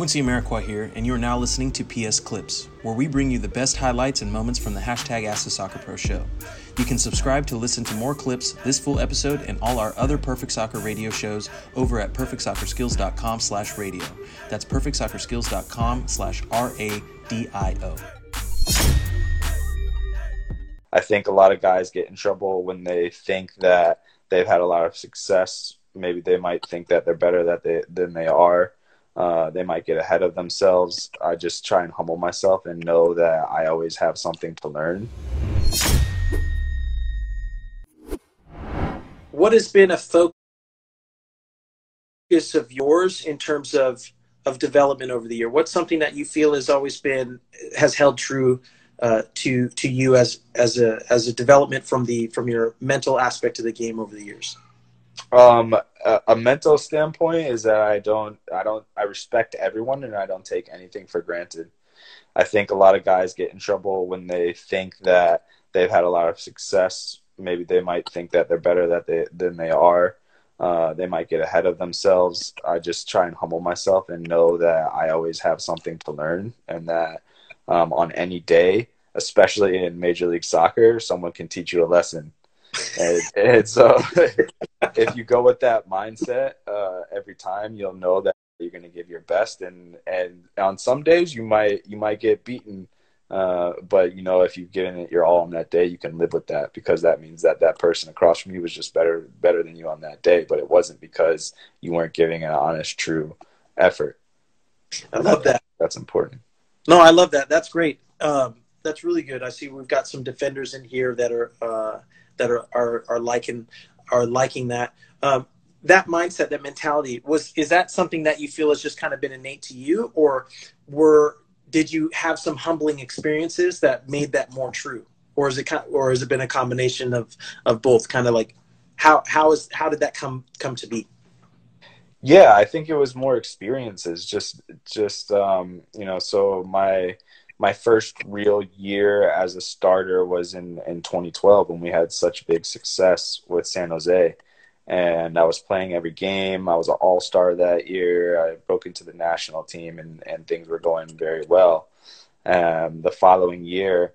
Quincy Amarikwa here, and you are now listening to PS Clips, where we bring you the best highlights and moments from the hashtag Ask the Soccer Pro show. You can subscribe to listen to more clips, this full episode, and all our other Perfect Soccer radio shows over at perfectsoccerskills.com slash radio. That's perfectsoccerskills.com slash R-A-D-I-O. I think a lot of guys get in trouble when they think that they've had a lot of success. Maybe they might think that they're better that they, than they are. Uh, they might get ahead of themselves. I just try and humble myself and know that I always have something to learn. What has been a focus of yours in terms of of development over the year? What's something that you feel has always been has held true uh, to to you as as a as a development from the from your mental aspect of the game over the years? Um, a, a, mental standpoint is that I don't, I don't, I respect everyone and I don't take anything for granted. I think a lot of guys get in trouble when they think that they've had a lot of success. Maybe they might think that they're better that they than they are. Uh, they might get ahead of themselves. I just try and humble myself and know that I always have something to learn, and that um, on any day, especially in Major League Soccer, someone can teach you a lesson and, and so if you go with that mindset uh, every time, you'll know that you're going to give your best. And and on some days you might you might get beaten, uh, but you know if you've given it your all on that day, you can live with that because that means that that person across from you was just better better than you on that day. But it wasn't because you weren't giving an honest, true effort. I love that. That's important. No, I love that. That's great. Um, that's really good. I see we've got some defenders in here that are. Uh, that are are, are liking are liking that. Um, that mindset, that mentality was is that something that you feel has just kind of been innate to you, or were did you have some humbling experiences that made that more true, or is it kind of, or has it been a combination of of both? Kind of like how how is how did that come come to be? Yeah, I think it was more experiences. Just just um, you know, so my my first real year as a starter was in, in 2012 when we had such big success with San Jose. And I was playing every game. I was an all star that year. I broke into the national team and, and things were going very well. Um, the following year,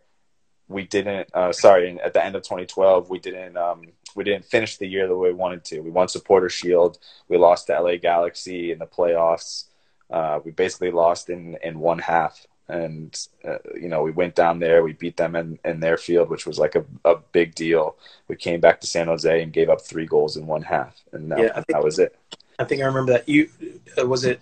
we didn't, uh, sorry, at the end of 2012, we didn't, um, we didn't finish the year the way we wanted to. We won Supporter Shield. We lost to LA Galaxy in the playoffs. Uh, we basically lost in, in one half and uh, you know we went down there we beat them in, in their field which was like a, a big deal. We came back to san jose and gave up three goals in one half and that, yeah, think, that was it. I think i remember that. You uh, was it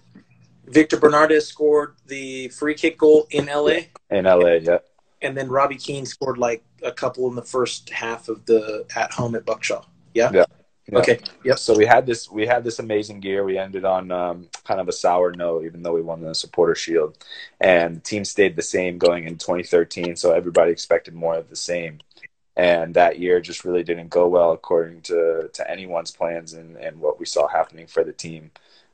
Victor Bernardez scored the free kick goal in la in la yeah. And then robbie keane scored like a couple in the first half of the at home at Buck Shaw. Yeah? Yeah yeah. Okay. Yep. So we had this we had this amazing gear. We ended on um, kind of a sour note, even though we won the supporter shield, and the team stayed the same going in 2013. So everybody expected more of the same, and that year just really didn't go well according to to anyone's plans and and what we saw happening for the team.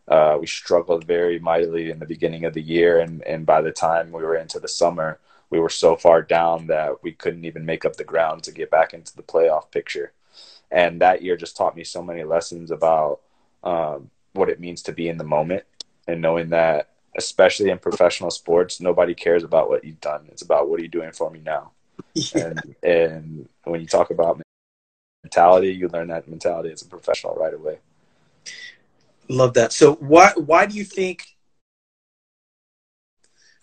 Uh, we struggled very mightily in the beginning of the year, and and by the time we were into the summer, we were so far down that we couldn't even make up the ground to get back into the playoff picture and that year just taught me so many lessons about um, what it means to be in the moment and knowing that especially in professional sports nobody cares about what you've done. It's about what are you doing for me now? Yeah. and and when you talk about mentality you learn that mentality as a professional right away. Love that. So why why do you think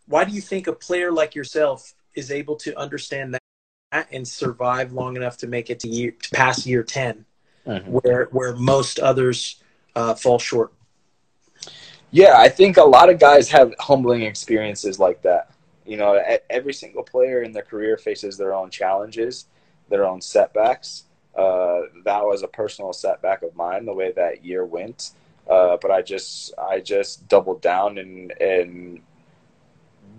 why do you think a player like yourself is able to understand that and survive long enough to make it to year to pass year 10 mm-hmm. where where most others uh, fall short. Yeah i think a lot of guys have humbling experiences like that. You know every single player in their career faces their own challenges their own setbacks. Uh, that was a personal setback of mine the way that year went. Uh, but i just i just doubled down and and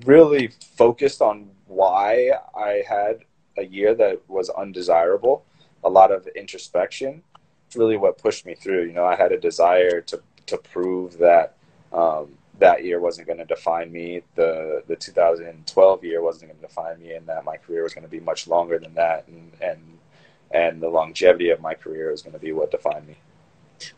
really focused on why i had a year that was undesirable, a lot of introspection. It's really what pushed me through. You know, I had a desire to to prove that um, that year wasn't going to define me. The the 2012 year wasn't going to define me, and that my career was going to be much longer than that, and and and the longevity of my career was going to be what defined me.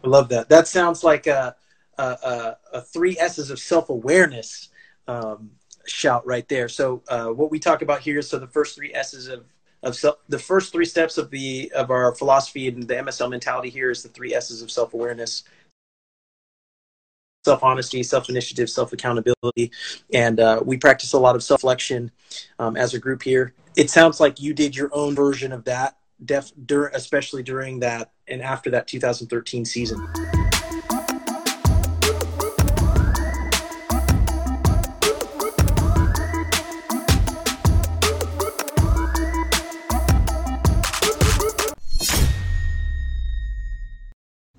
I love that. That sounds like a a, a, a three S's of self awareness um, shout right there. So uh, what we talk about here, so the first three S's of of self, the first three steps of the of our philosophy and the MSL mentality here is the three S's of self awareness, self honesty, self initiative, self accountability, and uh, we practice a lot of self reflection um, as a group here. It sounds like you did your own version of that, def, dur- especially during that and after that 2013 season.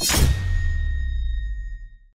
you